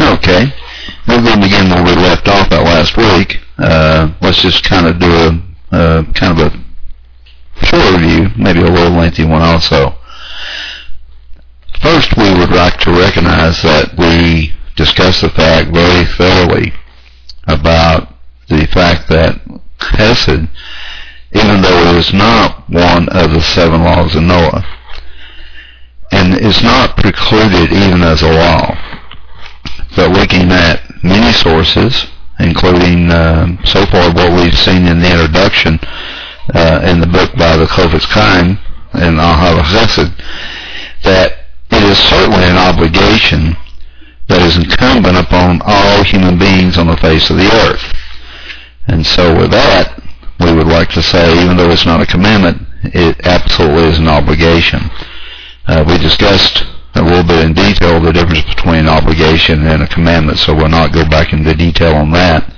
Okay. We're going to begin where we left off that last week. Uh, let's just kind of do a uh, kind of a short review, maybe a little lengthy one also. First, we would like to recognize that we discussed the fact very thoroughly about the fact that Hesed, even though it is not one of the seven laws of Noah, and is not precluded even as a law, but looking at many sources, including um, so far what we've seen in the introduction uh, in the book by the Chofetz Chaim and Ahava Chesed, that it is certainly an obligation that is incumbent upon all human beings on the face of the earth. And so with that, we would like to say, even though it's not a commandment, it absolutely is an obligation. Uh, we discussed a little bit in detail the difference between an obligation and a commandment, so we'll not go back into detail on that.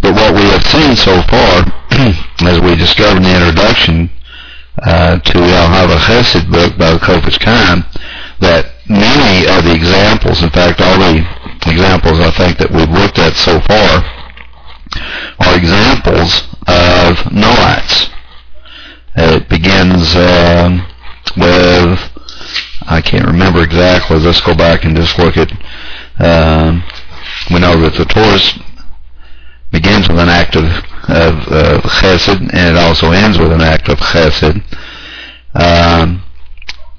But what we have seen so far, as we discovered in the introduction uh, to the Al Chesed book by the Chaim, that many of the examples, in fact all the examples I think that we've looked at so far, are examples of Noahites. It begins um, with, I can't remember exactly, let's go back and just look at, um, we know that the Torah begins with an act of, of uh, chesed and it also ends with an act of chesed. Um,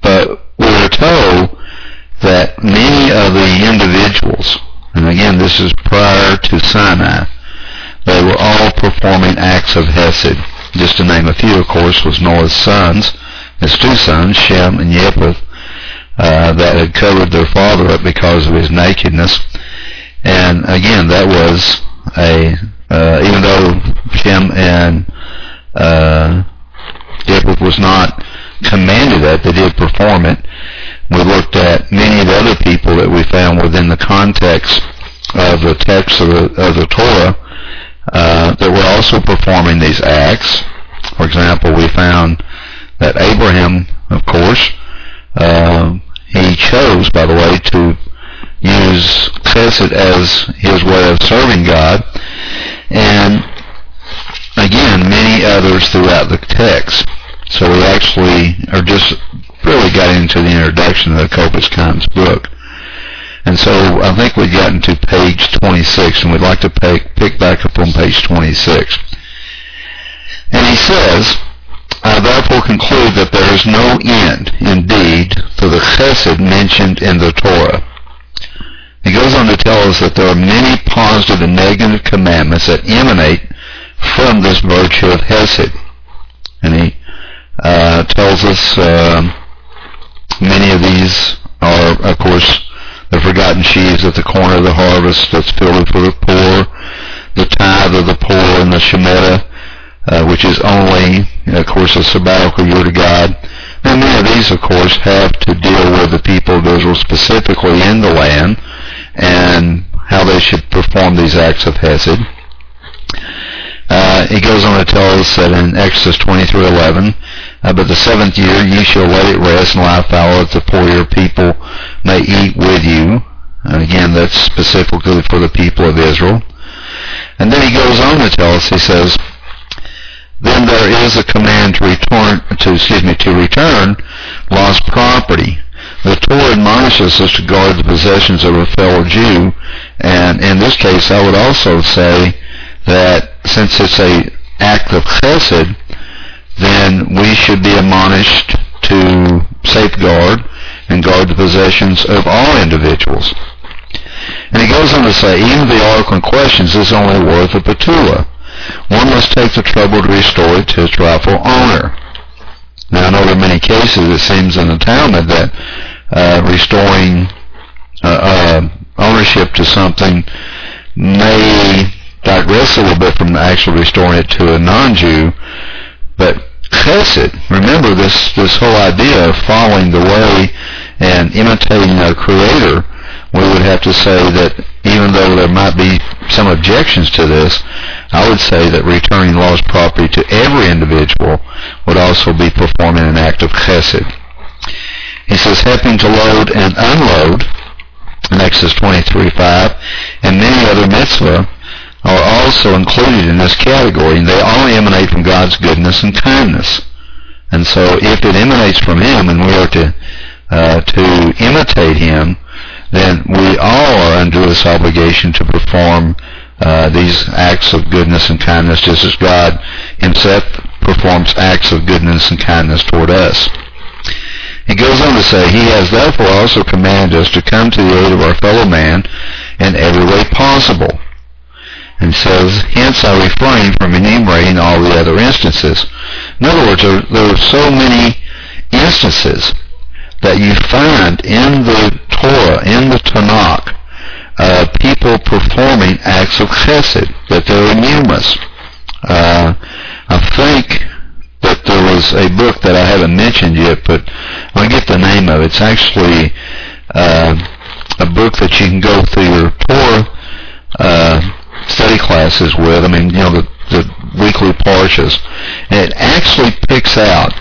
but we're told that many of the individuals, and again this is prior to Sinai, they were all performing acts of Hesed. Just to name a few, of course, was Noah's sons, his two sons, Shem and Japheth, uh, that had covered their father up because of his nakedness. And again, that was a, uh, even though Shem and uh, Japheth was not commanded that, they did perform it. We looked at many of the other people that we found within the context of the text of the, of the Torah uh, that were also performing these acts. For example, we found that Abraham, of course, uh, he chose, by the way, to use chesed as his way of serving God. And again, many others throughout the text. So we actually are just really got into the introduction of the Chofetz Chaim's book. And so I think we've gotten to page 26, and we'd like to pick, pick back up on page 26. And he says, I therefore conclude that there is no end, indeed, to the chesed mentioned in the Torah. He goes on to tell us that there are many positive and negative commandments that emanate from this virtue of hesed. And he uh, tells us uh, many of these are, of course, the forgotten sheaves at the corner of the harvest that's filled for the poor, the tithe of the poor, and the Shemitah, uh, which is only, of course, a sabbatical year to God. And many of these, of course, have to deal with the people of Israel specifically in the land and how they should perform these acts of Hesed. Uh, he goes on to tell us that in Exodus 23:11, uh, but the seventh year ye shall let it rest and lie fallow that the poor your people may eat with you. And again, that's specifically for the people of Israel. And then he goes on to tell us, he says, then there is a command to return, to, excuse me, to return lost property. The Torah admonishes us to guard the possessions of a fellow Jew, and in this case I would also say that since it's a act of chesed, then we should be admonished to safeguard and guard the possessions of all individuals. And he goes on to say, even the article in questions is only worth a betula. One must take the trouble to restore it to its rightful owner. Now I know there are many cases, it seems in the Talmud, that uh, restoring uh, uh, ownership to something may digress a little bit from actually restoring it to a non-Jew, but chesed, remember this, this whole idea of following the way and imitating our Creator, we would have to say that even though there might be some objections to this, I would say that returning lost property to every individual would also be performing an act of chesed. He says helping to load and unload, that Exodus 23:5, and many other mitzvah are also included in this category, and they all emanate from God's goodness and kindness. And so, if it emanates from Him, and we are to uh, to imitate Him, then we all are under this obligation to perform uh, these acts of goodness and kindness, just as God Himself performs acts of goodness and kindness toward us. He goes on to say, He has therefore also commanded us to come to the aid of our fellow man in every way possible. And says, hence I refrain from enumerating all the other instances. In other words, there, there are so many instances that you find in the Torah, in the Tanakh, uh, people performing acts of chesed, that there are numerous. Uh, I think that there was a book that I haven't mentioned yet, but I'll get the name of it. It's actually uh, a book that you can go through your Torah uh, study classes with. I mean, you know, the, the weekly parshas. And it actually picks out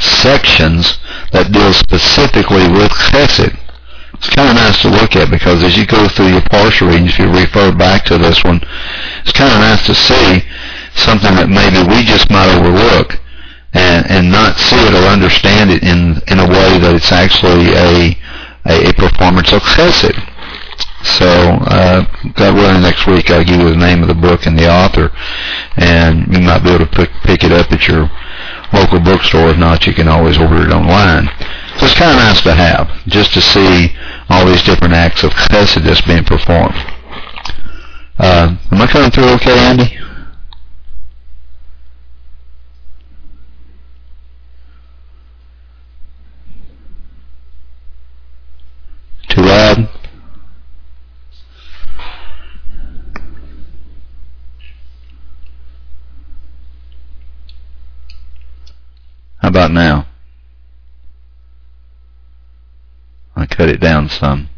sections that deal specifically with chesed. It's kind of nice to look at because as you go through your parsha readings, if you refer back to this one, it's kind of nice to see something that maybe we just might overlook and, and not see it or understand it in, in a way that it's actually a, a, a performance chesed. So, uh, God willing, next week I'll give you the name of the book and the author, and you might be able to pick, pick it up at your local bookstore. If not, you can always order it online. So it's kind of nice to have, just to see all these different acts of chesed being performed. Uh, am I coming through okay, Andy? Too loud? How about now? I cut it down some.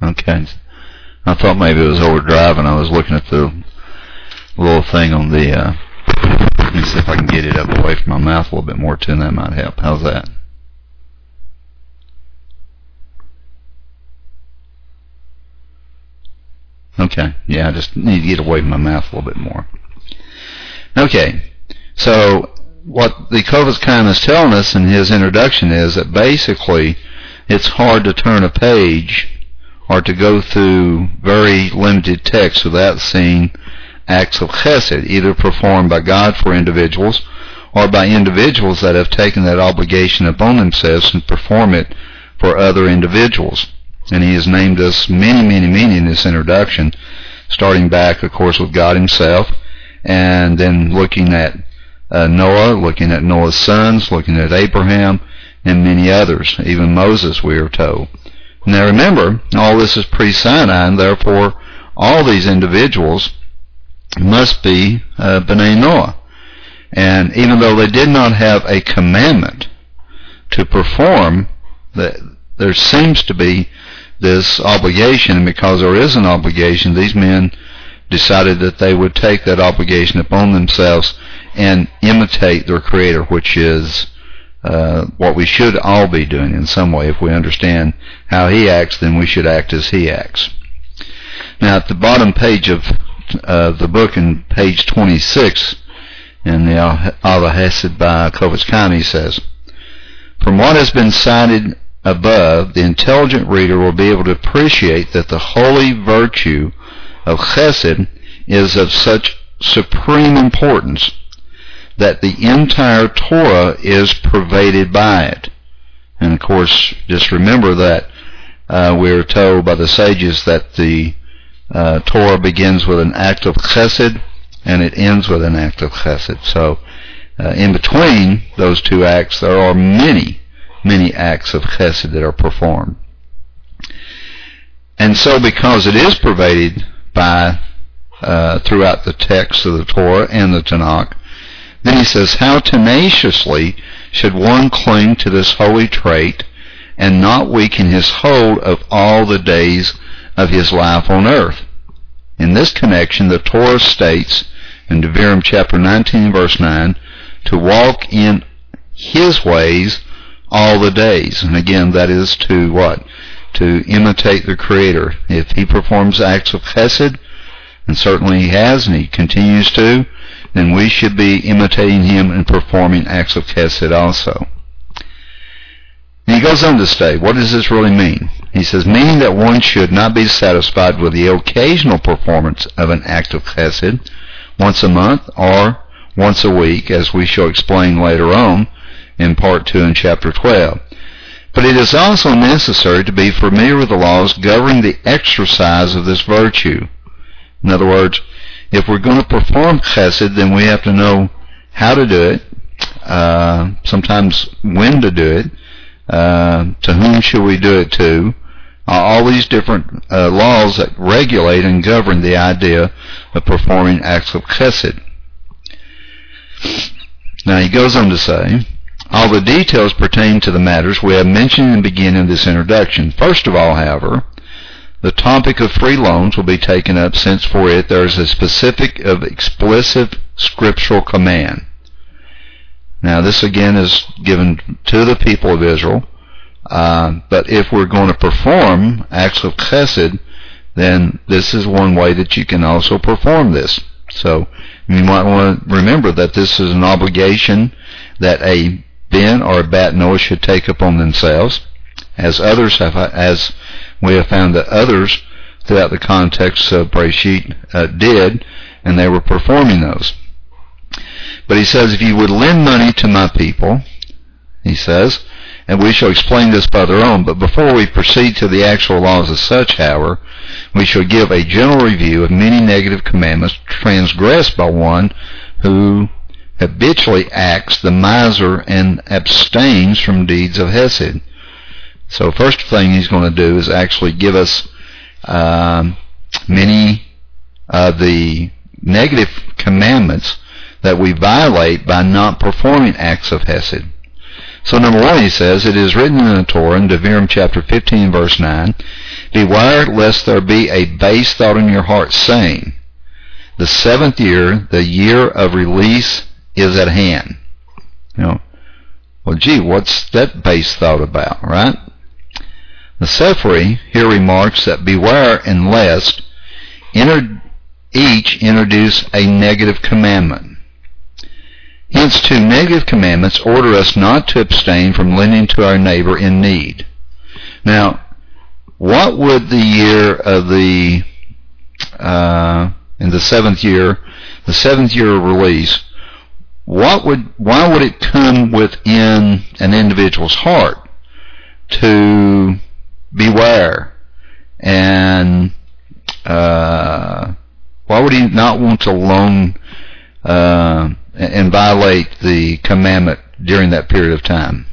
Okay. I thought maybe it was overdriving. I was looking at the little thing on the, uh, let me see if I can get it up away from my mouth a little bit more too, and that might help. How's that? Okay, yeah, I just need to get away from my mouth a little bit more. Okay, so what the Chofetz Chaim is telling us in his introduction is that basically it's hard to turn a page or to go through very limited text without seeing acts of chesed, either performed by God for individuals or by individuals that have taken that obligation upon themselves and perform it for other individuals. And he has named us many, many, many in this introduction, starting back, of course, with God himself, and then looking at uh, Noah, looking at Noah's sons, looking at Abraham, and many others, even Moses, we are told. Now remember, all this is pre-Sinai, and therefore all these individuals must be uh, B'nai Noah. And even though they did not have a commandment to perform, the, there seems to be this obligation, and because there is an obligation, these men decided that they would take that obligation upon themselves and imitate their Creator, which is uh, what we should all be doing in some way. If we understand how He acts, then we should act as He acts. Now, at the bottom page of uh, the book, in page 26, in the Al by Chofetz Chaim, he says, From what has been cited above, the intelligent reader will be able to appreciate that the holy virtue of chesed is of such supreme importance that the entire Torah is pervaded by it. And of course, just remember that uh, we are told by the sages that the uh, Torah begins with an act of chesed and it ends with an act of chesed. So, uh, in between those two acts, there are many many acts of chesed that are performed. And so because it is pervaded by uh, throughout the text of the Torah and the Tanakh, then he says, how tenaciously should one cling to this holy trait and not weaken his hold of all the days of his life on earth. In this connection, the Torah states in Devarim chapter 19 verse 9 to walk in his ways all the days. And again, that is to what? To imitate the Creator. If he performs acts of chesed, and certainly he has and he continues to, then we should be imitating him and performing acts of chesed also. And he goes on to say, what does this really mean? He says, meaning that one should not be satisfied with the occasional performance of an act of chesed once a month or once a week, as we shall explain later on in part 2 in chapter 12. But it is also necessary to be familiar with the laws governing the exercise of this virtue. In other words, if we're going to perform chesed, then we have to know how to do it, uh, sometimes when to do it, uh, to whom should we do it to, uh, all these different uh, laws that regulate and govern the idea of performing acts of chesed. Now he goes on to say, all the details pertain to the matters we have mentioned in the beginning of this introduction. First of all, however, the topic of free loans will be taken up since for it there is a specific of explicit scriptural command. Now this again is given to the people of Israel, uh, but if we're going to perform acts of chesed, then this is one way that you can also perform this. So you might want to remember that this is an obligation that a Ben or a Bat Noah should take upon themselves, as others have, as we have found that others throughout the context of Breshit uh, did, and they were performing those. But he says, if you would lend money to my people, he says, and we shall explain this further on, but before we proceed to the actual laws as such, however, we shall give a general review of many negative commandments transgressed by one who habitually acts the miser and abstains from deeds of Hesed. So first thing he's going to do is actually give us um, many of the negative commandments that we violate by not performing acts of Hesed. So number one, he says, it is written in the Torah in Devarim chapter 15 verse 9, Beware lest there be a base thought in your heart saying, the seventh year, the year of release is at hand. You know, well gee, what's that base thought about, right? The Sefri here remarks that beware and lest each introduce a negative commandment. Hence, two negative commandments order us not to abstain from lending to our neighbor in need. Now, what would the year of the, uh, in the seventh year, the seventh year of release, what would, why would it come within an individual's heart to beware and uh, why would he not want to loan uh, and violate the commandment during that period of time?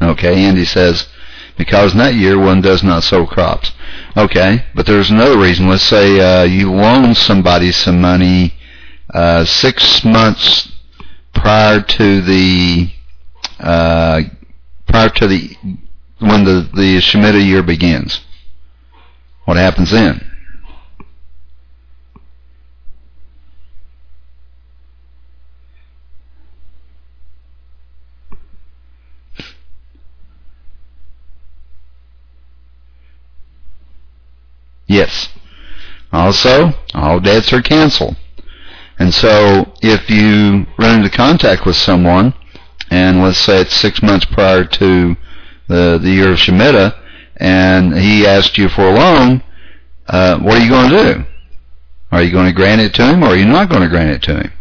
Okay, Andy says, because in that year one does not sow crops. Okay, but there's another reason. Let's say uh, you loan somebody some money uh, six months prior to the uh, prior to the when the the Shemitah year begins. What happens then? Yes. Also, all debts are canceled. And so if you run into contact with someone, and let's say it's six months prior to the, the year of Shemitah, and he asked you for a loan, uh, what are you going to do? Are you going to grant it to him, or are you not going to grant it to him?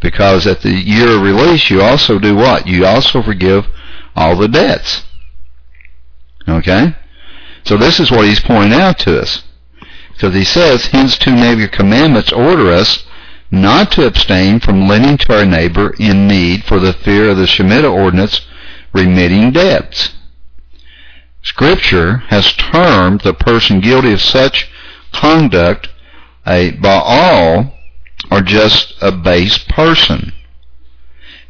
Because at the year of release, you also do what? You also forgive all the debts. Okay? So this is what he's pointing out to us. Because he says, hence two neighbor commandments order us not to abstain from lending to our neighbor in need for the fear of the Shemitah ordinance remitting debts. Scripture has termed the person guilty of such conduct a Baal or just a base person.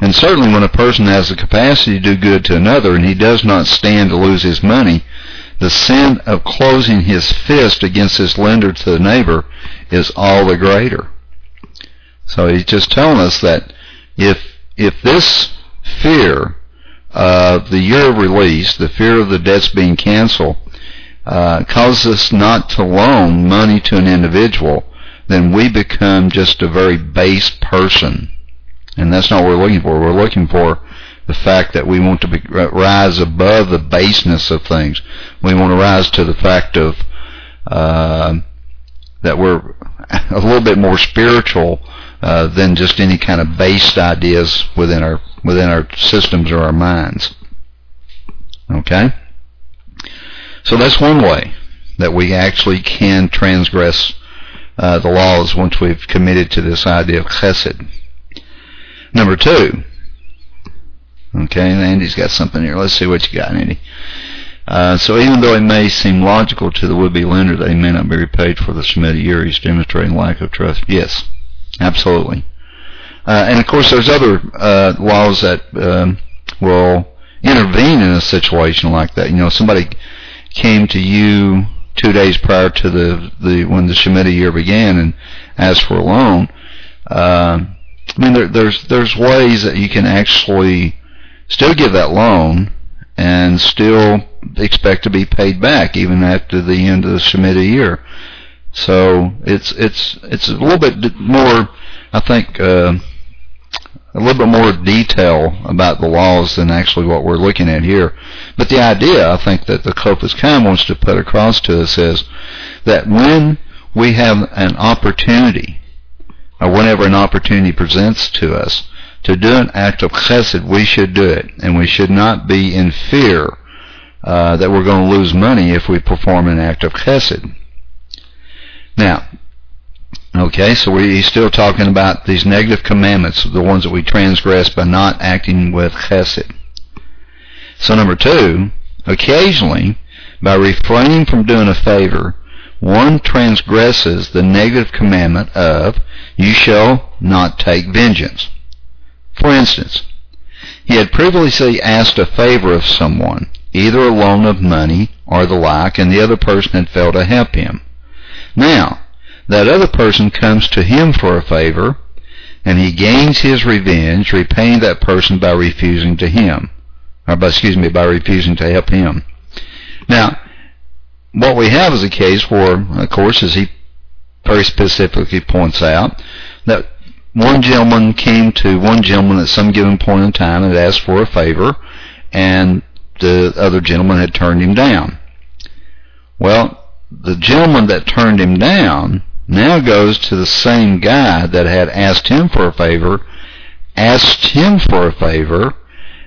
And certainly when a person has the capacity to do good to another and he does not stand to lose his money, the sin of closing his fist against his lender to the neighbor is all the greater. So he's just telling us that if if this fear of the year of release, the fear of the debts being canceled, uh, causes us not to loan money to an individual, then we become just a very base person. And that's not what we're looking for. We're looking for the fact that we want to be, rise above the baseness of things. We want to rise to the fact of uh, that we're a little bit more spiritual uh, than just any kind of based ideas within our within our systems or our minds. Okay, so that's one way that we actually can transgress uh, the laws once we've committed to this idea of chesed. Number two. Okay, Andy's got something here. Let's see what you got, Andy. Uh, so even though it may seem logical to the would-be lender that he may not be repaid for the he's demonstrating lack of trust. Yes, absolutely. Uh, and of course, there's other uh, laws that um, will intervene in a situation like that. You know, somebody came to you two days prior to the, the when the Shemitah year began and asked for a loan. Uh, I mean, there, there's there's ways that you can actually still give that loan and still expect to be paid back even after the end of the Shemitah year. So it's it's it's a little bit more, I think, uh, a little bit more detail about the laws than actually what we're looking at here. But the idea, I think, that the Chofetz Chaim wants to put across to us is that when we have an opportunity, or whenever an opportunity presents to us, to do an act of chesed, we should do it, and we should not be in fear uh, that we're going to lose money if we perform an act of chesed. Now, okay, so we, he's still talking about these negative commandments, the ones that we transgress by not acting with chesed. So number two, occasionally, by refraining from doing a favor, one transgresses the negative commandment of, you shall not take vengeance. For instance, he had previously asked a favor of someone, either a loan of money or the like, and the other person had failed to help him. Now, that other person comes to him for a favor, and he gains his revenge, repaying that person by refusing to him, or by, excuse me, by refusing to help him. Now, what we have is a case where, of course, as he very specifically points out, that one gentleman came to one gentleman at some given point in time and asked for a favor, and the other gentleman had turned him down. Well, the gentleman that turned him down now goes to the same guy that had asked him for a favor, asked him for a favor,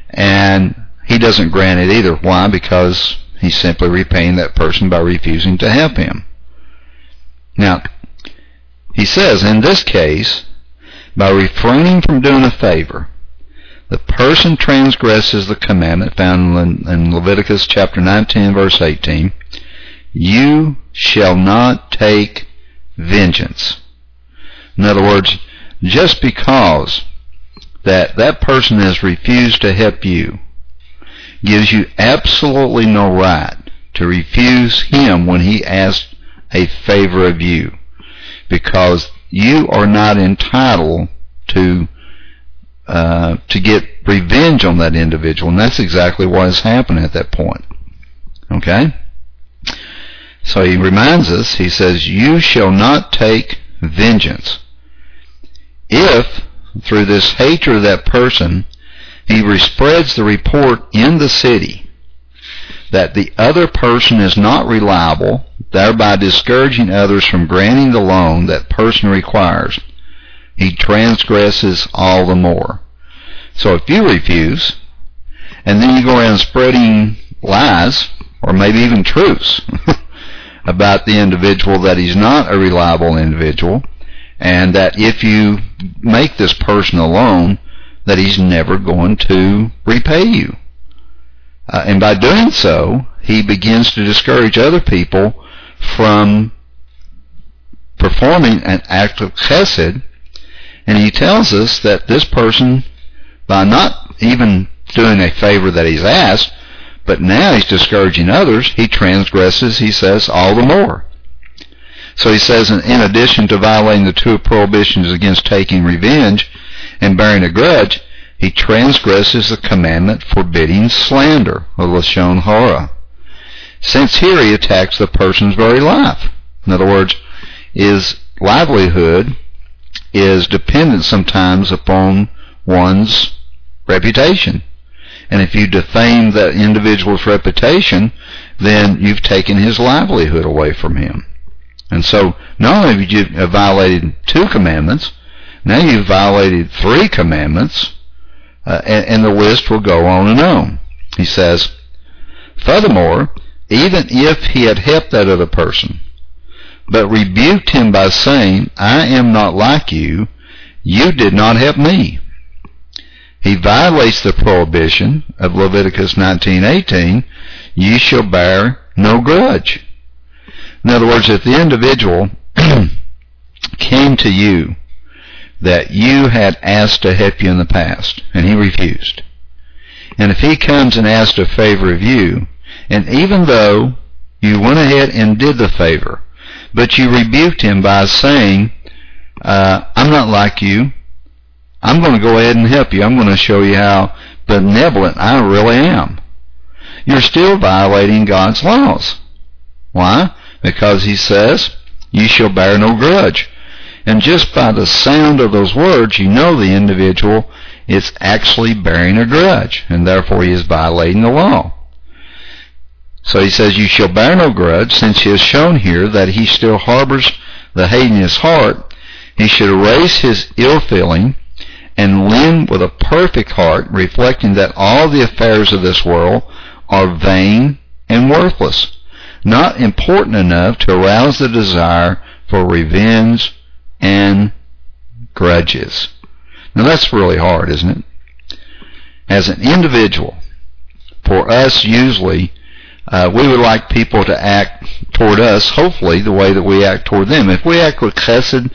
and he doesn't grant it either. Why? Because he's simply repaying that person by refusing to help him. Now, he says, in this case, by refraining from doing a favor, the person transgresses the commandment found in Leviticus chapter 19 verse 18. You shall not take vengeance. In other words, just because that that person has refused to help you gives you absolutely no right to refuse him when he asks a favor of you because you are not entitled to uh, to get revenge on that individual, and that's exactly what is happening at that point. Okay? So he reminds us, he says, You shall not take vengeance. If, through this hatred of that person, he spreads the report in the city that the other person is not reliable, thereby discouraging others from granting the loan that person requires, he transgresses all the more. So if you refuse, and then you go around spreading lies, or maybe even truths, about the individual that he's not a reliable individual, and that if you make this person a loan, that he's never going to repay you. Uh, and by doing so, he begins to discourage other people from performing an act of chesed and he tells us that this person by not even doing a favor that he's asked, but now he's discouraging others, he transgresses, he says, all the more. So he says, in addition to violating the two prohibitions against taking revenge and bearing a grudge, he transgresses the commandment forbidding slander, or lashon hara. Since here he attacks the person's very life. In other words, his livelihood is dependent sometimes upon one's reputation. And if you defame that individual's reputation, then you've taken his livelihood away from him. And so not only have you violated two commandments, now you've violated three commandments, uh, and, and the list will go on and on. He says, Furthermore, even if he had helped that other person, but rebuked him by saying, I am not like you, you did not help me. He violates the prohibition of Leviticus 19:18, you shall bear no grudge. In other words, if the individual came to you that you had asked to help you in the past, and he refused, and if he comes and asks a favor of you, and even though you went ahead and did the favor, but you rebuked him by saying, uh, I'm not like you. I'm going to go ahead and help you. I'm going to show you how benevolent I really am. You're still violating God's laws. Why? Because he says, you shall bear no grudge. And just by the sound of those words, you know the individual is actually bearing a grudge, and therefore he is violating the law. So he says, You shall bear no grudge, since he has shown here that he still harbors the hate in his heart. He should erase his ill feeling and lend with a perfect heart, reflecting that all the affairs of this world are vain and worthless, not important enough to arouse the desire for revenge and grudges. Now that's really hard, isn't it? As an individual, for us usually, uh, we would like people to act toward us, hopefully, the way that we act toward them. If we act with chesed,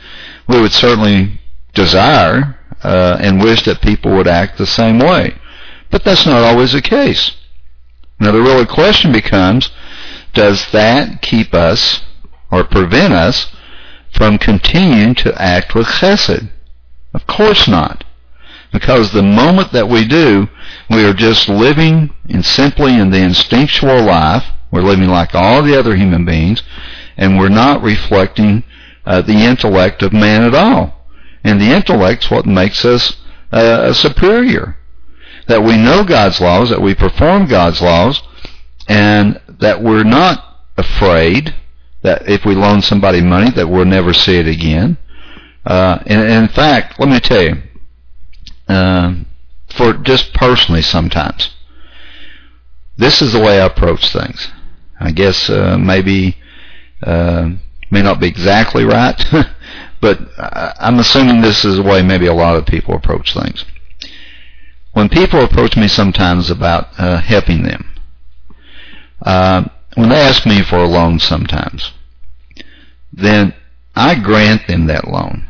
we would certainly desire uh, and wish that people would act the same way. But that's not always the case. Now the real question becomes, does that keep us or prevent us from continuing to act with chesed? Of course not. Because the moment that we do, we are just living in simply in the instinctual life. We're living like all the other human beings, and we're not reflecting uh, the intellect of man at all. And the intellect's what makes us uh, superior. That we know God's laws, that we perform God's laws, and that we're not afraid that if we loan somebody money that we'll never see it again. Uh, and, and in fact, let me tell you, uh, for just personally sometimes. This is the way I approach things. I guess uh, maybe uh, may not be exactly right, but I'm assuming this is the way maybe a lot of people approach things. When people approach me sometimes about uh, helping them, uh, when they ask me for a loan sometimes, then I grant them that loan.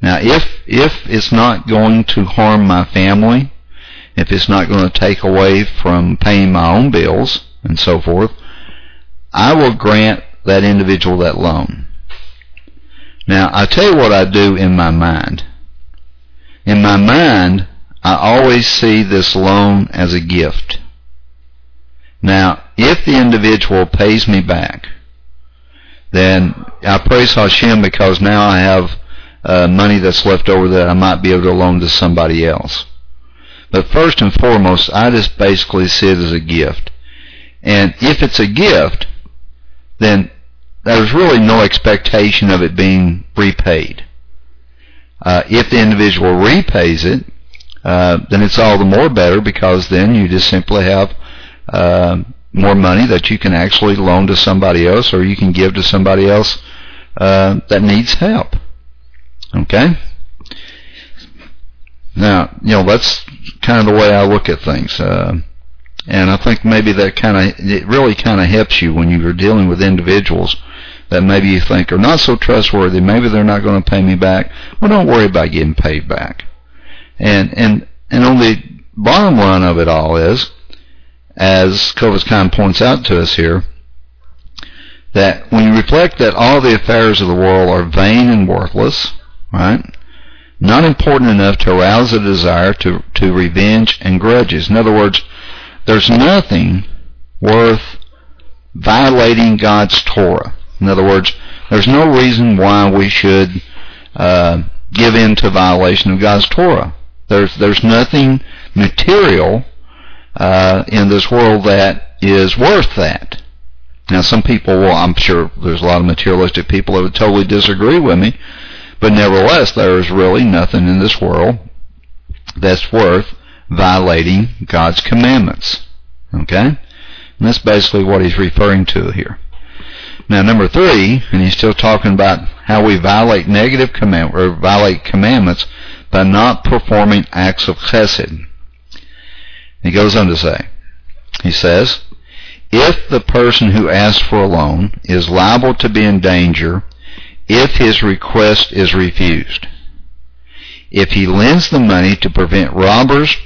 Now, if if it's not going to harm my family, if it's not going to take away from paying my own bills and so forth, I will grant that individual that loan. Now, I tell you what I do in my mind. In my mind, I always see this loan as a gift. Now, if the individual pays me back, then I praise Hashem because now I have uh, money that's left over that I might be able to loan to somebody else. But first and foremost, I just basically see it as a gift. And if it's a gift, then there's really no expectation of it being repaid. Uh, if the individual repays it, uh, then it's all the more better because then you just simply have uh, more money that you can actually loan to somebody else or you can give to somebody else uh, that needs help. Okay? Now, you know, that's kind of the way I look at things. Uh, and I think maybe that kind of, it really kind of helps you when you're dealing with individuals that maybe you think are not so trustworthy. Maybe they're not going to pay me back. Well, don't worry about getting paid back. And, and and on the bottom line of it all is, as Chofetz points out to us here, that when you reflect that all the affairs of the world are vain and worthless, right? Not important enough to arouse a desire to, to revenge and grudges. In other words, there's nothing worth violating God's Torah. In other words, there's no reason why we should uh, give in to violation of God's Torah. There's there's nothing material uh, in this world that is worth that. Now, some people will, I'm sure there's a lot of materialistic people that would totally disagree with me, but nevertheless, there is really nothing in this world that's worth violating God's commandments. Okay? And that's basically what he's referring to here. Now, number three, and he's still talking about how we violate negative command or violate commandments by not performing acts of chesed. He goes on to say, he says, if the person who asks for a loan is liable to be in danger if his request is refused. If he lends the money to prevent robbers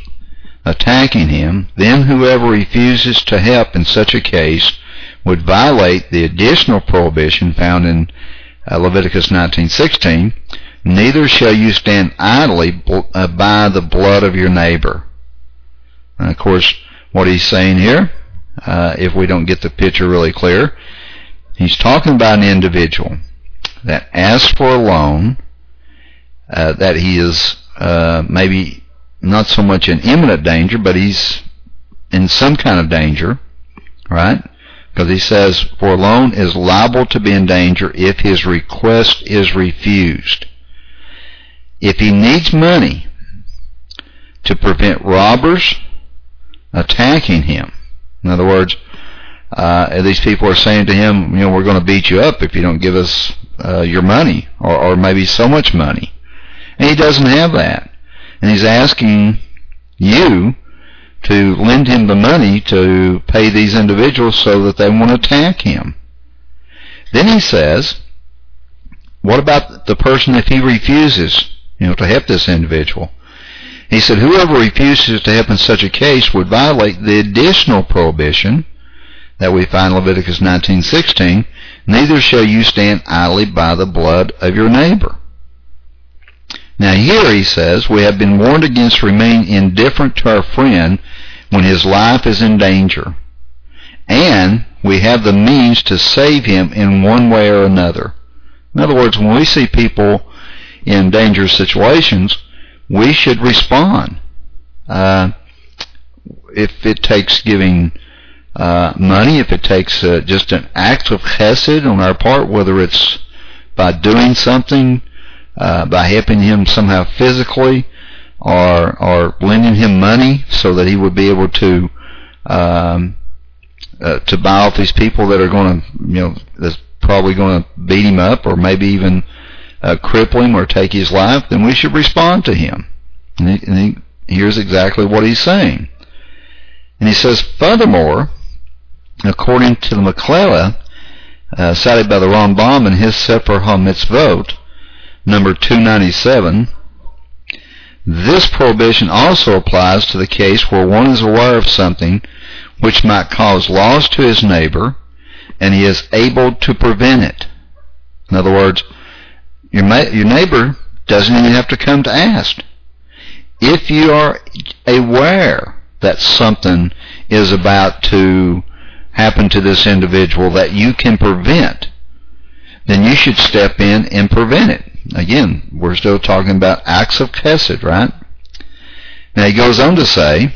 attacking him, then whoever refuses to help in such a case would violate the additional prohibition found in uh, Leviticus 19:16, neither shall you stand idly uh, by the blood of your neighbor. And of course, what he's saying here, uh, if we don't get the picture really clear, he's talking about an individual that asks for a loan, uh, that he is uh, maybe not so much in imminent danger, but he's in some kind of danger, right? Because he says, for a loan is liable to be in danger if his request is refused. If he needs money to prevent robbers attacking him, in other words, uh, these people are saying to him, you know, we're going to beat you up if you don't give us uh, your money, or, or maybe so much money. And he doesn't have that. And he's asking you to lend him the money to pay these individuals so that they won't attack him. Then he says, what about the person if he refuses, you know, to help this individual? He said, whoever refuses to help in such a case would violate the additional prohibition that we find in Leviticus 19:16, neither shall you stand idly by the blood of your neighbor. Now here he says, we have been warned against remaining indifferent to our friend when his life is in danger. And we have the means to save him in one way or another. In other words, when we see people in dangerous situations, we should respond. Uh, if it takes giving uh, money, if it takes uh, just an act of chesed on our part, whether it's by doing something uh, by helping him somehow physically or or lending him money so that he would be able to um, uh, to buy off these people that are going to you know that's probably going to beat him up or maybe even uh, cripple him or take his life, then we should respond to him. And, he, and he, here's exactly what he's saying. And he says, furthermore, according to the Maklela, uh, cited by the Rambam in his Sefer HaMitzvot, number 297, this prohibition also applies to the case where one is aware of something which might cause loss to his neighbor and he is able to prevent it. In other words, your, ma- your neighbor doesn't even have to come to ask. If you are aware that something is about to happen to this individual that you can prevent, then you should step in and prevent it. Again, we're still talking about acts of chesed, right? Now he goes on to say,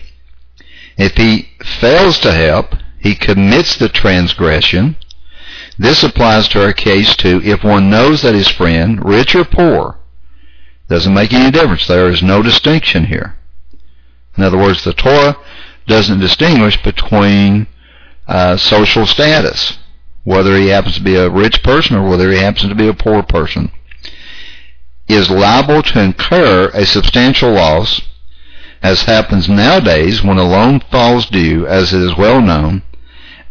if he fails to help, he commits the transgression. This applies to our case too. If one knows that his friend, rich or poor, doesn't make any difference. There is no distinction here. In other words, the Torah doesn't distinguish between uh, social status, whether he happens to be a rich person or whether he happens to be a poor person is liable to incur a substantial loss, as happens nowadays when a loan falls due, as it is well known,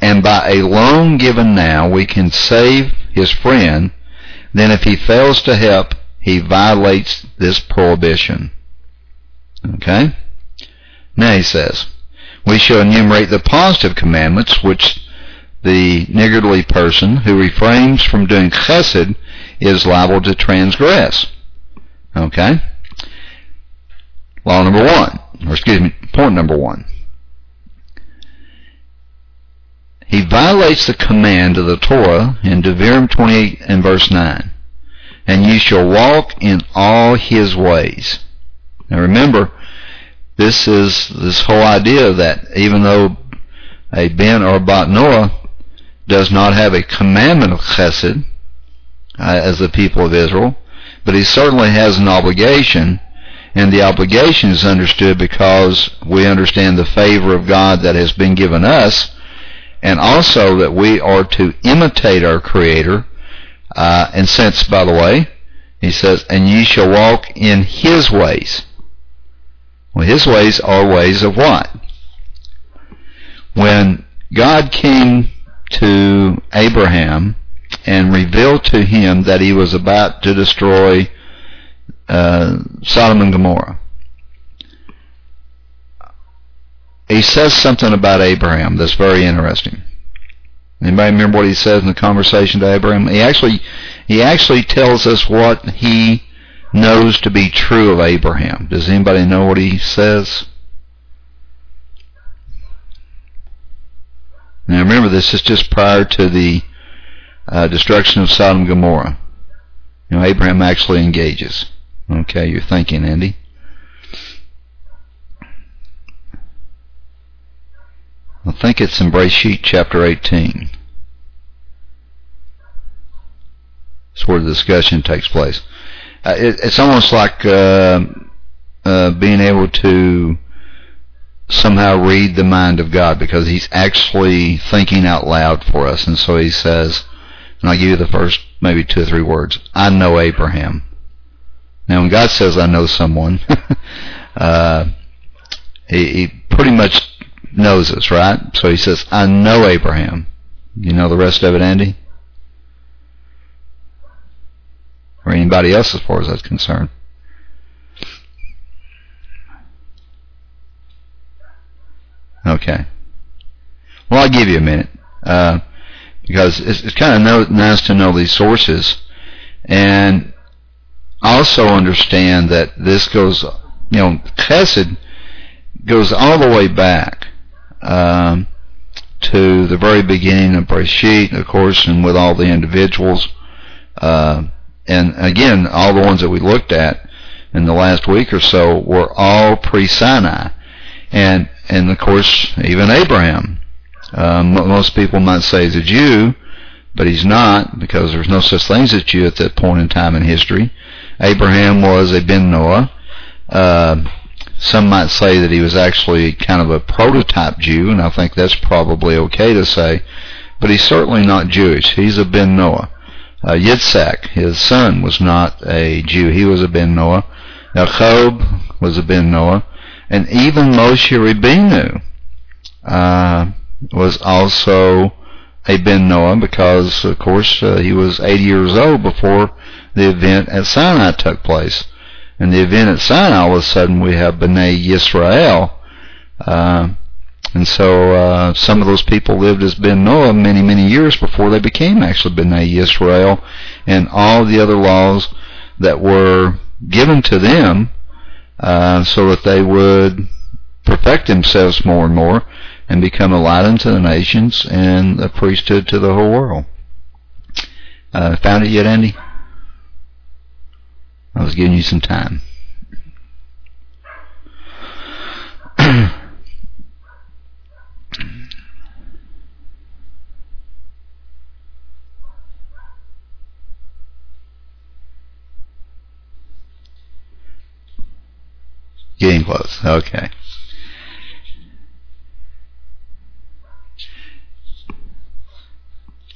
and by a loan given now we can save his friend, then if he fails to help, he violates this prohibition. Okay? Now he says, we shall enumerate the positive commandments which the niggardly person who refrains from doing chesed is liable to transgress. Okay? Law number one, or excuse me, point number one. He violates the command of the Torah in Devarim 28 and verse 9. And you shall walk in all his ways. Now remember, this is this whole idea that even though a ben or bat Noah does not have a commandment of chesed uh, as the people of Israel, but he certainly has an obligation, and the obligation is understood because we understand the favor of God that has been given us, and also that we are to imitate our Creator. Uh, and since, by the way, he says, and ye shall walk in his ways. Well, his ways are ways of what? When God came to Abraham and revealed to him that he was about to destroy uh, Sodom and Gomorrah. He says something about Abraham that's very interesting. Anybody remember what he says in the conversation to Abraham? He actually he actually tells us what he knows to be true of Abraham. Does anybody know what he says? Now remember, this is just prior to the uh, destruction of Sodom and Gomorrah. You know, Abraham actually engages. Okay, you're thinking, Andy. I think it's in Breshit chapter 18. It's where the discussion takes place. Uh, it, it's almost like uh, uh, being able to somehow read the mind of God because he's actually thinking out loud for us. And so he says, and I'll give you the first maybe two or three words. I know Abraham. Now when God says I know someone, uh, he, he pretty much knows us, right? So he says, I know Abraham. You know the rest of it, Andy? Or anybody else as far as that's concerned? Okay. Well, I'll give you a minute. Uh, because it's, it's kind of no, nice to know these sources and also understand that this goes, you know, chesed goes all the way back um, to the very beginning of Breshit, of course, and with all the individuals. Uh, and again, all the ones that we looked at in the last week or so were all pre-Sinai. And, and of course, even Abraham. Um, most people might say he's a Jew, but he's not because there's no such thing as a Jew at that point in time in history. Abraham was a Ben Noah. Uh, some might say that he was actually kind of a prototype Jew, and I think that's probably okay to say, but he's certainly not Jewish. He's a Ben Noah. Uh, Yitzhak, his son, was not a Jew. He was a Ben Noah. Jacob was a Ben Noah. And even Moshe Rabbeinu uh, was also a Ben Noah because, of course, uh, he was 80 years old before the event at Sinai took place. And the event at Sinai, all of a sudden, we have Bnei Yisrael. Uh, and so uh, some of those people lived as Ben Noah many, many years before they became actually Bnei Yisrael. And all the other laws that were given to them uh, so that they would perfect themselves more and more and become a light unto the nations and a priesthood to the whole world. Uh, found it yet, Andy? I was giving you some time. Getting close. Okay.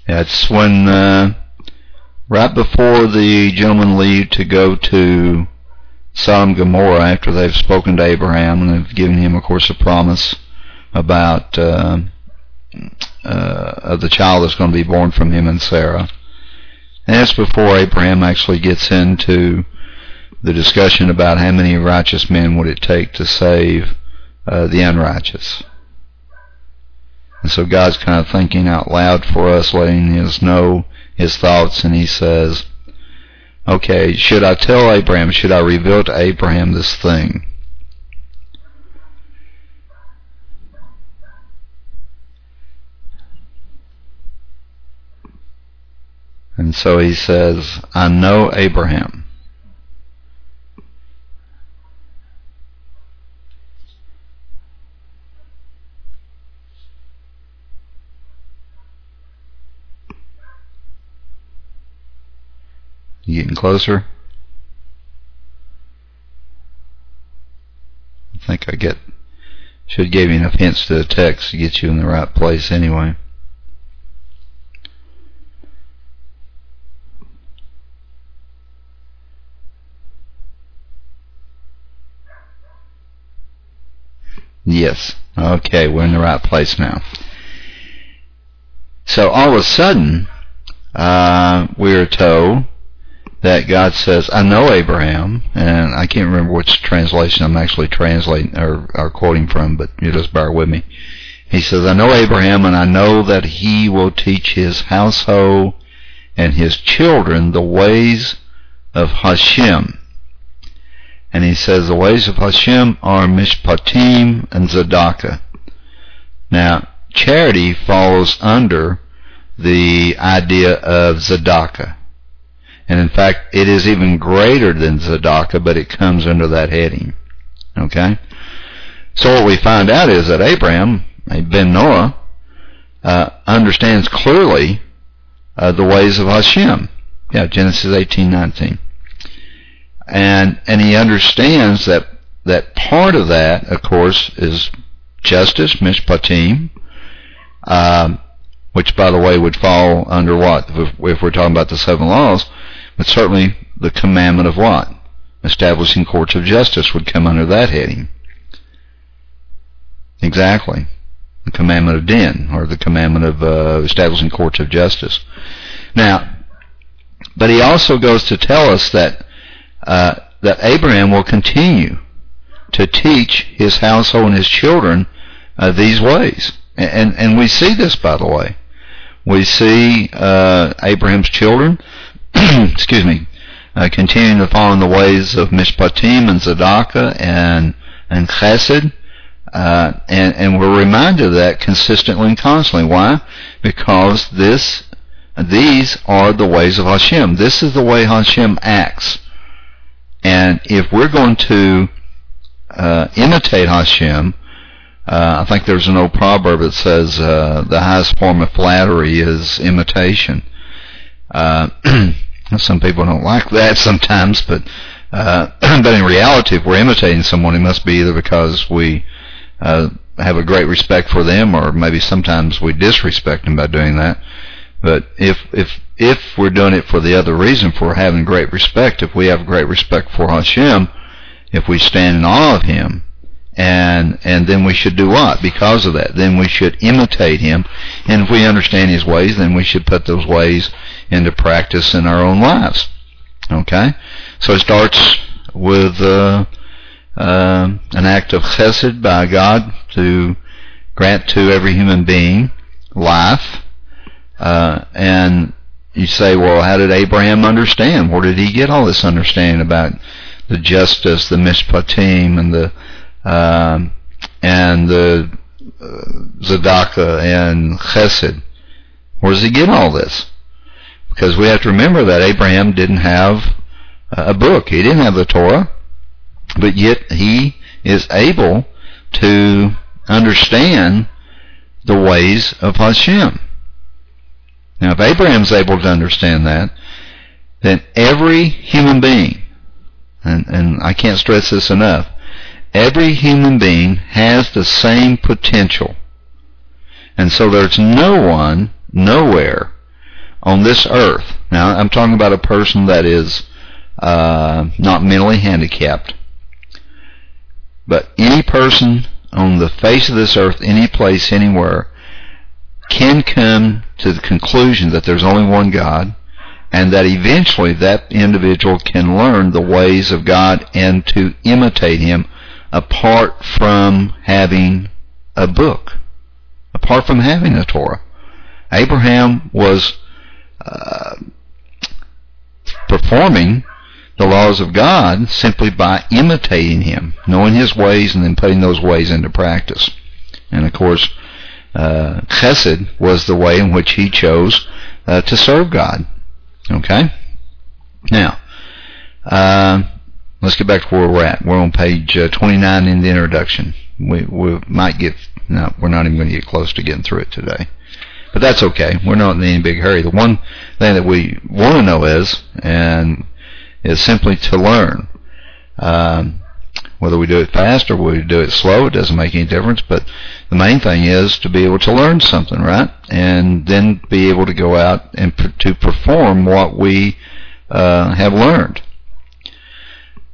That's when uh, right before the gentlemen leave to go to Sodom and Gomorrah after they've spoken to Abraham and they've given him, of course, a promise about uh, uh, the child that's going to be born from him and Sarah. And that's before Abraham actually gets into the discussion about how many righteous men would it take to save uh, the unrighteous. And so God's kind of thinking out loud for us, letting us know his thoughts, and he says, okay, should I tell Abraham, should I reveal to Abraham this thing? And so he says, I know Abraham. You getting closer? I think I get should give you enough hints to the text to get you in the right place anyway. Yes. Okay, we're in the right place now. So all of a sudden, uh, we're told that God says, I know Abraham, and I can't remember which translation I'm actually translating or, or quoting from, but you just bear with me. He says, I know Abraham, and I know that he will teach his household and his children the ways of Hashem. And he says the ways of Hashem are Mishpatim and Zadaka. Now, charity falls under the idea of Zadaka. And in fact, it is even greater than Zadaka, but it comes under that heading. Okay? So what we find out is that Abraham, Ben Noah, uh, understands clearly uh, the ways of Hashem. Yeah, Genesis 18:19 and and he understands that that part of that, of course, is justice, mishpatim, um, which, by the way, would fall under what if, if we're talking about the seven laws, but certainly the commandment of what establishing courts of justice would come under that heading. Exactly. The commandment of din, or the commandment of uh, establishing courts of justice. Now, but he also goes to tell us that uh, that Abraham will continue to teach his household and his children uh, these ways. And, and we see this, by the way. We see uh, Abraham's children, excuse me, uh, continuing to follow in the ways of Mishpatim and Zadaka and and Chesed, uh, and and we're reminded of that consistently and constantly. Why? Because this, these are the ways of Hashem. This is the way Hashem acts. And if we're going to uh, imitate Hashem, uh, I think there's an old proverb that says uh, the highest form of flattery is imitation. Uh, some people don't like that sometimes, but uh, but in reality, if we're imitating someone, it must be either because we uh, have a great respect for them, or maybe sometimes we disrespect them by doing that. But if if if we're doing it for the other reason, for having great respect, if we have great respect for Hashem, if we stand in awe of Him, and and then we should do what? Because of that, then we should imitate Him, and if we understand His ways, then we should put those ways into practice in our own lives. Okay, so it starts with uh, uh, an act of chesed by God to grant to every human being life uh, and you say, well, how did Abraham understand? Where did he get all this understanding about the justice, the mishpatim, and the um, and the uh, zadaka and chesed? Where does he get all this? Because we have to remember that Abraham didn't have a book. He didn't have the Torah, but yet he is able to understand the ways of Hashem. Now, if Abraham's able to understand that, then every human being, and, and I can't stress this enough, every human being has the same potential. And so there's no one, nowhere, on this earth. Now, I'm talking about a person that is uh, not mentally handicapped. But any person on the face of this earth, any place, anywhere, can come to the conclusion that there's only one God and that eventually that individual can learn the ways of God and to imitate Him apart from having a book, apart from having a Torah. Abraham was uh, performing the laws of God simply by imitating him, knowing his ways and then putting those ways into practice. And of course, uh, chesed was the way in which he chose uh, to serve God. Okay? Now, uh, let's get back to where we're at. We're on page uh, 29 in the introduction. We, we might get, no, we're not even going to get close to getting through it today. But that's okay. We're not in any big hurry. The one thing that we want to know is, and is simply to learn. Um, whether we do it fast or we do it slow, it doesn't make any difference. But the main thing is to be able to learn something, right? And then be able to go out and to perform what we uh, have learned.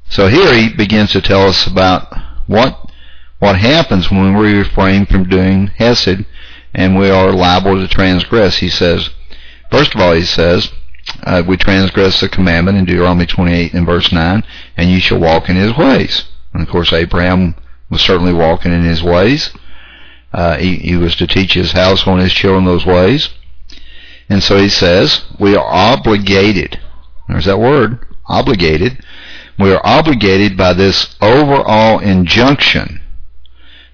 So here he begins to tell us about what what happens when we refrain from doing hesed and we are liable to transgress. He says, first of all, he says, uh, we transgress the commandment in Deuteronomy 28 and verse 9, and you shall walk in his ways. And of course, Abraham was certainly walking in his ways. Uh, he, he was to teach his household and his children those ways. And so he says, we are obligated. There's that word, obligated. We are obligated by this overall injunction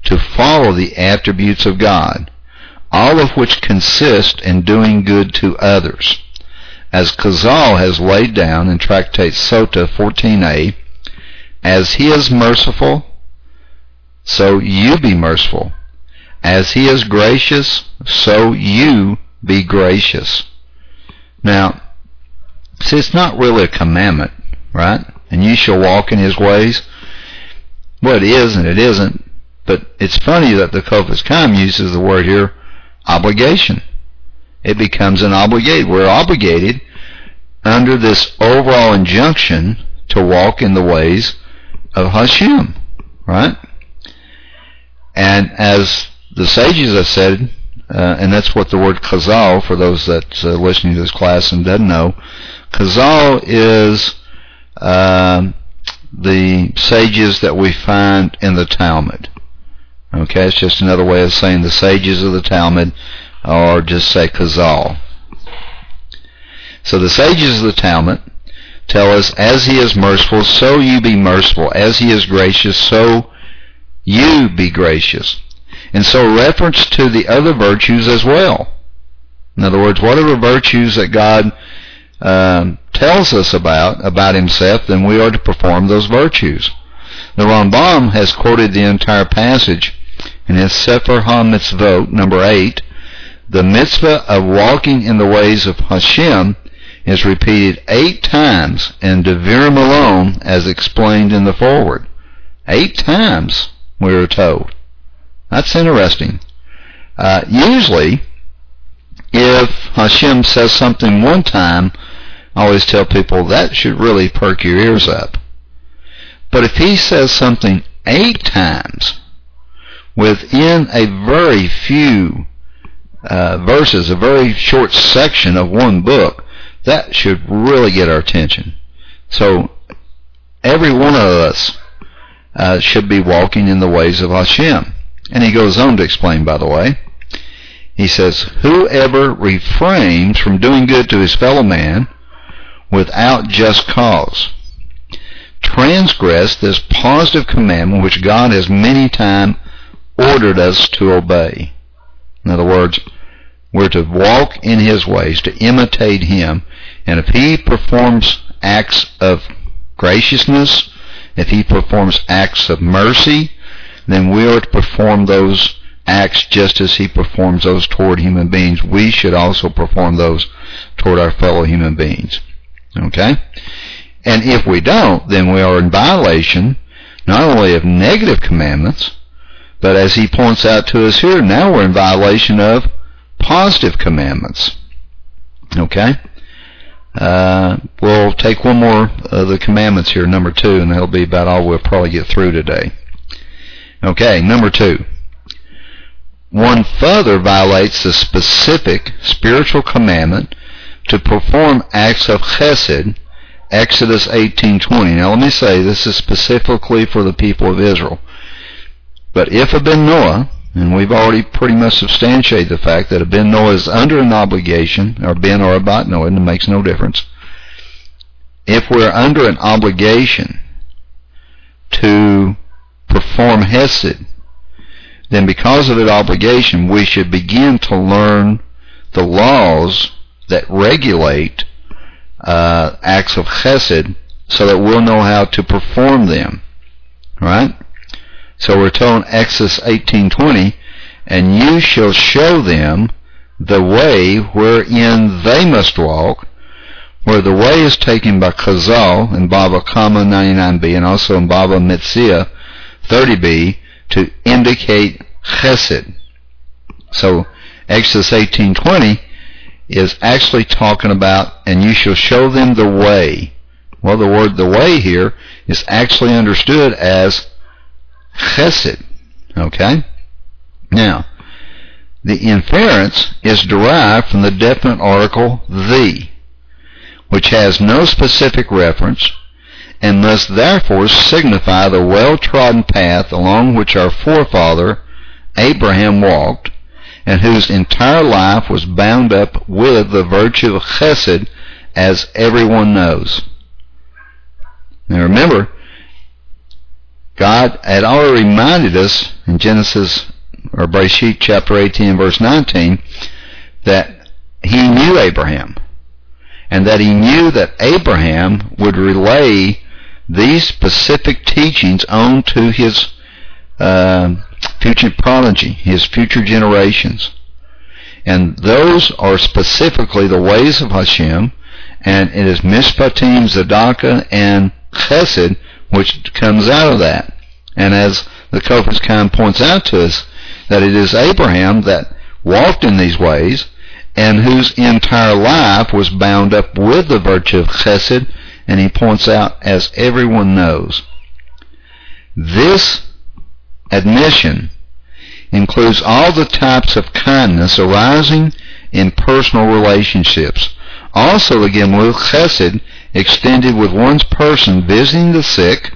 to follow the attributes of God, all of which consist in doing good to others as Chazal has laid down in Tractate Sota 14a, as he is merciful, so you be merciful. As he is gracious, so you be gracious. Now, see, it's not really a commandment, right? And you shall walk in his ways. Well, it is and it isn't. But it's funny that the Chofetz Chaim uses the word here, obligation it becomes an obligate. We're obligated under this overall injunction to walk in the ways of Hashem, right? And as the sages have said, uh, and that's what the word chazal, for those that uh, listening to this class and doesn't know, chazal is uh, the sages that we find in the Talmud. Okay, it's just another way of saying the sages of the Talmud or just say Chazal. So the sages of the Talmud tell us, as he is merciful, so you be merciful. As he is gracious, so you be gracious. And so reference to the other virtues as well. In other words, whatever virtues that God um, tells us about, about himself, then we are to perform those virtues. The Rambam has quoted the entire passage in his Sefer HaMitzvot, number 8, the mitzvah of walking in the ways of Hashem is repeated eight times in Devarim alone as explained in the foreword. Eight times, we are told. That's interesting. Uh, usually, if Hashem says something one time, I always tell people that should really perk your ears up. But if he says something eight times within a very few uh, verses, a very short section of one book, that should really get our attention. So every one of us uh, should be walking in the ways of Hashem. And he goes on to explain, by the way, he says, Whoever refrains from doing good to his fellow man without just cause transgress this positive commandment which God has many times ordered us to obey. In other words, we're to walk in his ways, to imitate him. And if he performs acts of graciousness, if he performs acts of mercy, then we are to perform those acts just as he performs those toward human beings. We should also perform those toward our fellow human beings. Okay? And if we don't, then we are in violation not only of negative commandments, but as he points out to us here, now we're in violation of positive commandments. Okay? Uh, we'll take one more of the commandments here, number two, and that'll be about all we'll probably get through today. Okay, number two. One further violates the specific spiritual commandment to perform acts of chesed, Exodus 18:20. Now let me say this is specifically for the people of Israel. But if a ben Noah, and we've already pretty much substantiated the fact that a ben Noah is under an obligation, or ben or a bat Noah, and it makes no difference. If we're under an obligation to perform Hesed, then because of that obligation, we should begin to learn the laws that regulate uh, acts of Chesed so that we'll know how to perform them. Right? So we're told in Exodus 18:20, and you shall show them the way wherein they must walk, where the way is taken by Chazal in Baba Kama 99b and also in Baba Metzia 30b to indicate chesed. So Exodus 18:20 is actually talking about, and you shall show them the way. Well, the word the way here is actually understood as chesed. Okay? Now, the inference is derived from the definite article the, which has no specific reference and must therefore signify the well-trodden path along which our forefather Abraham walked and whose entire life was bound up with the virtue of chesed as everyone knows. Now remember, God had already reminded us in Genesis or Bereshit chapter 18 verse 19 that he knew Abraham and that he knew that Abraham would relay these specific teachings on to his uh, future prodigy, his future generations. And those are specifically the ways of Hashem, and it is Mishpatim, Zadaka, and Chesed which comes out of that. And as the Chofetz Chaim points out to us, that it is Abraham that walked in these ways, and whose entire life was bound up with the virtue of Chesed, and he points out, as everyone knows. This admission includes all the types of kindness arising in personal relationships. Also, again, with chesed extended with one's person visiting the sick.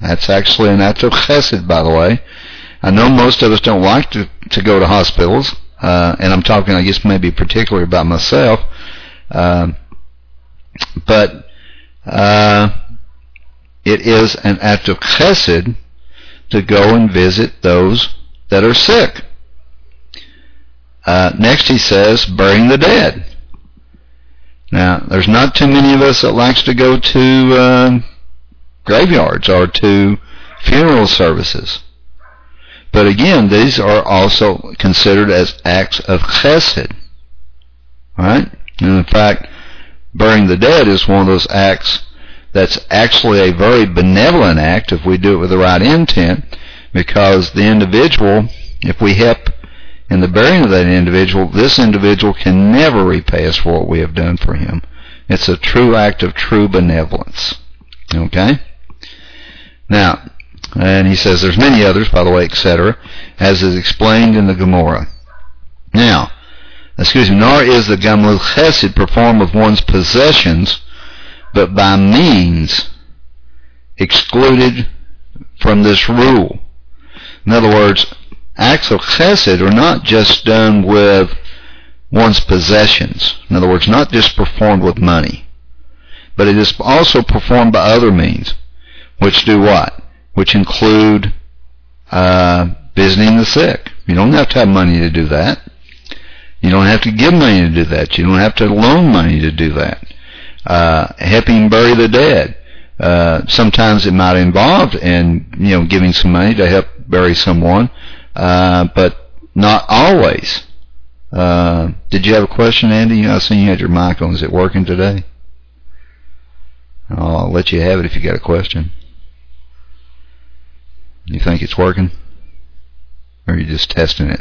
That's actually an act of chesed, by the way. I know most of us don't like to, to go to hospitals, uh, and I'm talking, I guess, maybe particularly about myself. Uh, but uh, it is an act of chesed to go and visit those that are sick. Uh, next he says, burying the dead. Now, there's not too many of us that likes to go to uh, graveyards or to funeral services. But again, these are also considered as acts of chesed. Right? And in fact, burying the dead is one of those acts that's actually a very benevolent act if we do it with the right intent because the individual, if we help in the burying of that individual, this individual can never repay us for what we have done for him. It's a true act of true benevolence. Okay? Now, and he says there's many others, by the way, etc., as is explained in the Gemara. Now, excuse me, nor is the Gamul Chesed performed with one's possessions but by means excluded from this rule. In other words, acts of chesed are not just done with one's possessions. In other words, not just performed with money, but it is also performed by other means, which do what? Which include uh, visiting the sick. You don't have to have money to do that. You don't have to give money to do that. You don't have to loan money to do that uh, helping bury the dead. Uh, sometimes it might involve in you know giving some money to help bury someone, uh, but not always. Uh, did you have a question, Andy? I seen you had your mic on. Is it working today? I'll let you have it if you got a question. You think it's working? Or are you just testing it?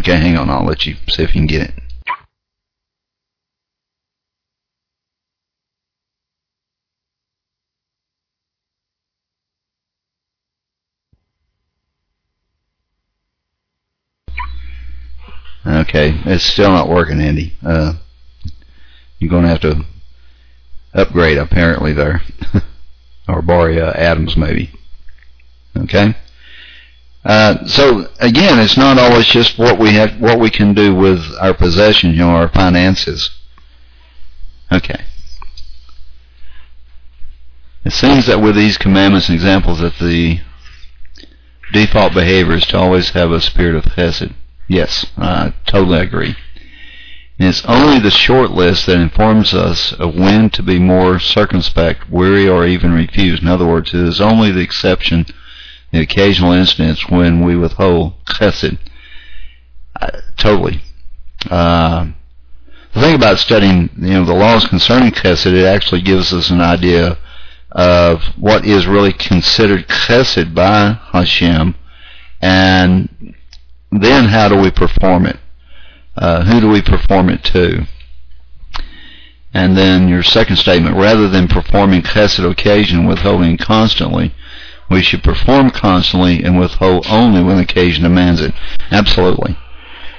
Okay, hang on. I'll let you see if you can get it. Okay, it's still not working, Andy. Uh, you're going to have to upgrade apparently there, or borrow uh, Adams maybe. Okay. Uh, so again, it's not always just what we have, what we can do with our possessions, you know, our finances. Okay. It seems that with these commandments and examples that the default behavior is to always have a spirit of chesed. Yes, I totally agree. And it's only the short list that informs us of when to be more circumspect, weary, or even refuse. In other words, it is only the exception, the occasional instance when we withhold chesed. Uh, totally. Uh, the thing about studying, you know, the laws concerning chesed, it actually gives us an idea of what is really considered chesed by Hashem, and then how do we perform it? Uh, who do we perform it to? And then your second statement, rather than performing chesed occasion withholding constantly, we should perform constantly and withhold only when occasion demands it. Absolutely.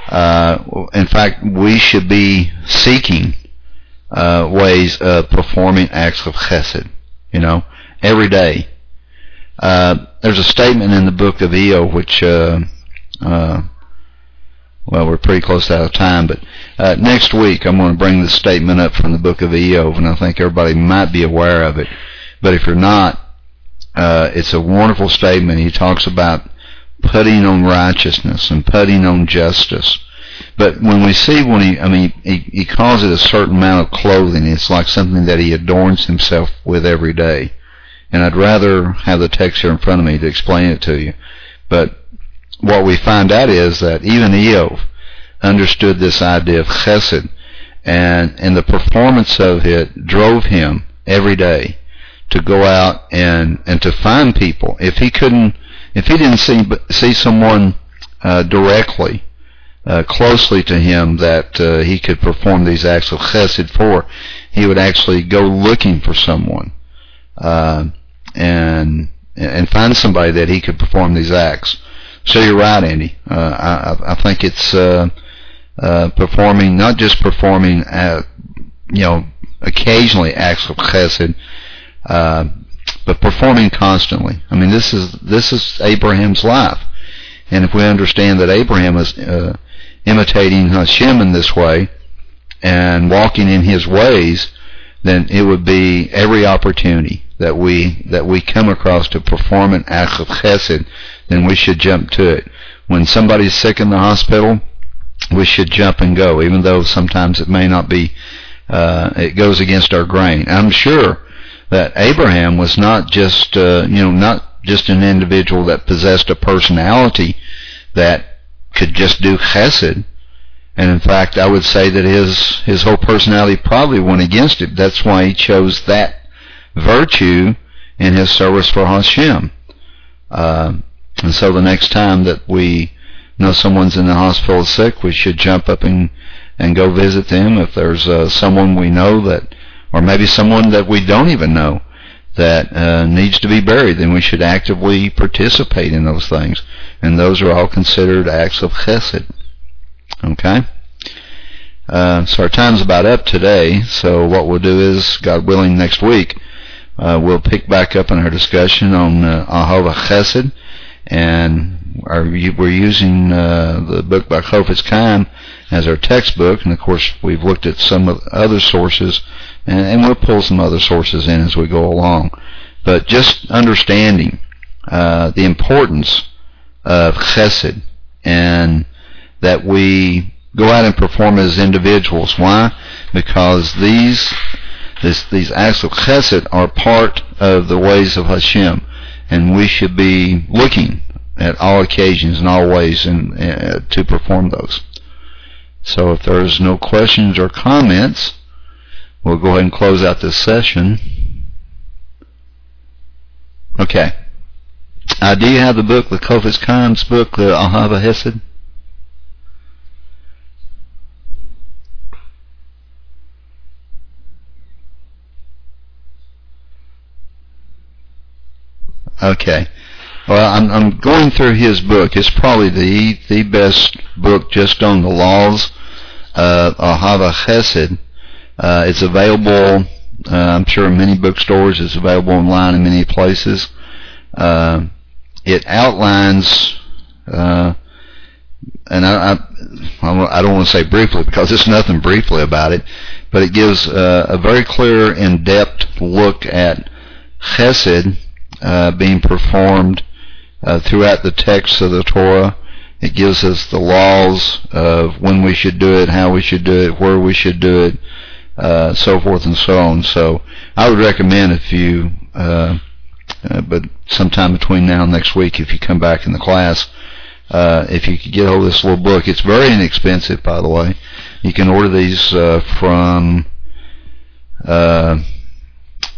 Uh, in fact, we should be seeking uh, ways of performing acts of chesed you know, every day. Uh, there's a statement in the book of Iyov which, uh, uh, well, we're pretty close to out of time, but uh, next week I'm going to bring this statement up from the book of Iyov, and I think everybody might be aware of it. But if you're not, uh, it's a wonderful statement. He talks about putting on righteousness and putting on justice. But when we see when he, I mean, he, he calls it a certain amount of clothing. It's like something that he adorns himself with every day. And I'd rather have the text here in front of me to explain it to you. But what we find out is that even Iyov understood this idea of chesed, and and the performance of it drove him every day to go out and and to find people. If he couldn't, if he didn't see see someone uh, directly uh, closely to him that uh, he could perform these acts of chesed for, he would actually go looking for someone uh, and and find somebody that he could perform these acts. So you're right, Andy. Uh, I, I think it's uh, uh, performing, not just performing, at, you know, occasionally acts of chesed, uh, but performing constantly. I mean, this is this is Abraham's life, and if we understand that Abraham is uh, imitating Hashem in this way and walking in His ways, then it would be every opportunity that we that we come across to perform an act of chesed, then we should jump to it. When somebody's sick in the hospital, we should jump and go, even though sometimes it may not be. Uh, it goes against our grain. I'm sure that Abraham was not just uh, you know not just an individual that possessed a personality that could just do chesed. And in fact, I would say that his his whole personality probably went against it. That's why he chose that virtue in his service for Hashem. Uh, and so the next time that we know someone's in the hospital sick, we should jump up and and go visit them. If there's uh, someone we know that, or maybe someone that we don't even know that uh, needs to be buried, then we should actively participate in those things. And those are all considered acts of chesed. Okay? Uh, so our time's about up today, so what we'll do is, God willing, next week, uh, we'll pick back up in our discussion on uh, Ahava Chesed, and our, we're using uh, the book by Chofetz Chaim as our textbook, and of course we've looked at some other sources, and, and, we'll pull some other sources in as we go along. But just understanding uh, the importance of chesed, and that we go out and perform as individuals. Why? Because these this, these acts of chesed are part of the ways of Hashem, and we should be looking at all occasions and all ways and, uh, to perform those. So if there's no questions or comments, we'll go ahead and close out this session. Okay. Uh, do you have the book, the Chofetz Chaim's book, the Ahava Hesed? Okay. Well, I'm, I'm going through his book. It's probably the the best book just on the laws of Ahava Chesed. Uh, it's available Uh, I'm sure in many bookstores. It's available online in many places. Uh, it outlines, uh, and I, I, I don't want to say briefly because there's nothing briefly about it, but it gives uh, a very clear, in-depth look at chesed uh, being performed uh, throughout the text of the Torah. It gives us the laws of when we should do it, how we should do it, where we should do it, uh, so forth and so on. So I would recommend if you, uh, uh, but sometime between now and next week, if you come back in the class, uh, if you could get hold of this little book, it's very inexpensive, by the way. You can order these uh, from. Uh,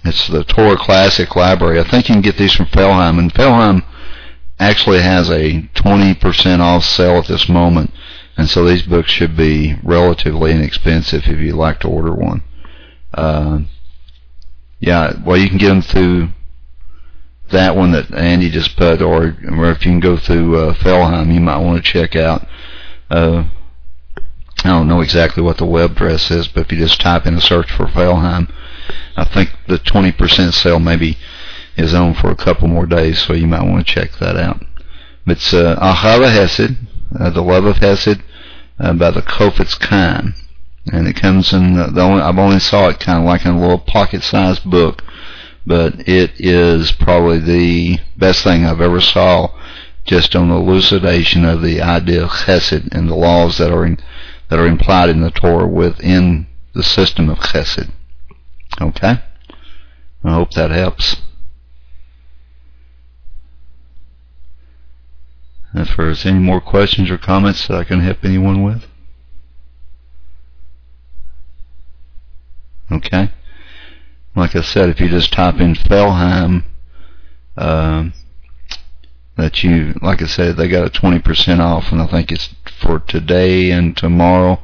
it's the Torah Classic Library. I think you can get these from Feldheim, and Feldheim actually has a 20% off sale at this moment, and so these books should be relatively inexpensive if you'd like to order one. Uh, yeah, well, you can get them through that one that Andy just put, or, or if you can go through uh, Feldheim, you might want to check out. Uh, I don't know exactly what the web address is, but if you just type in a search for Feldheim, I think the 20% sale maybe is on for a couple more days, so you might want to check that out. It's uh, Ahava Hesed, uh, the love of Hesed, uh, by the Chofetz Chaim, and it comes in the, the only I've only saw it kind of like in a little pocket-sized book, but it is probably the best thing I've ever saw, just on the elucidation of the idea of Chesed and the laws that are in, that are implied in the Torah within the system of Chesed. Okay, I hope that helps. If there's any more questions or comments that I can help anyone with. Okay. Like I said, if you just type in Feldheim, uh, that you, like I said, they got a 20% off, and I think it's for today and tomorrow.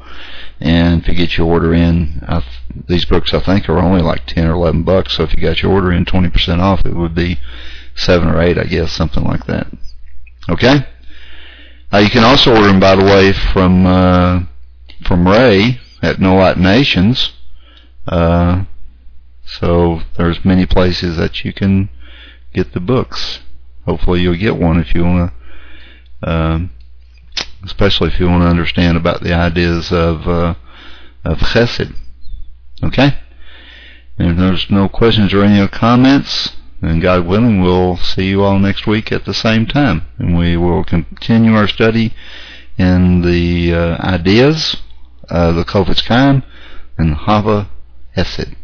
And if you get your order in, I, these books I think are only like 10 or 11 bucks. So if you got your order in 20% off, it would be seven or eight, I guess, something like that. Okay. Uh, you can also order them, by the way, from uh, from Ray at No Light Nations. Uh, so there's many places that you can get the books. Hopefully you'll get one if you want to, um, especially if you want to understand about the ideas of uh, of Chesed. Okay. And if there's no questions or any comments, and God willing, we'll see you all next week at the same time. And we will continue our study in the uh, ideas of the Chofetz Chaim and Hava Hesed.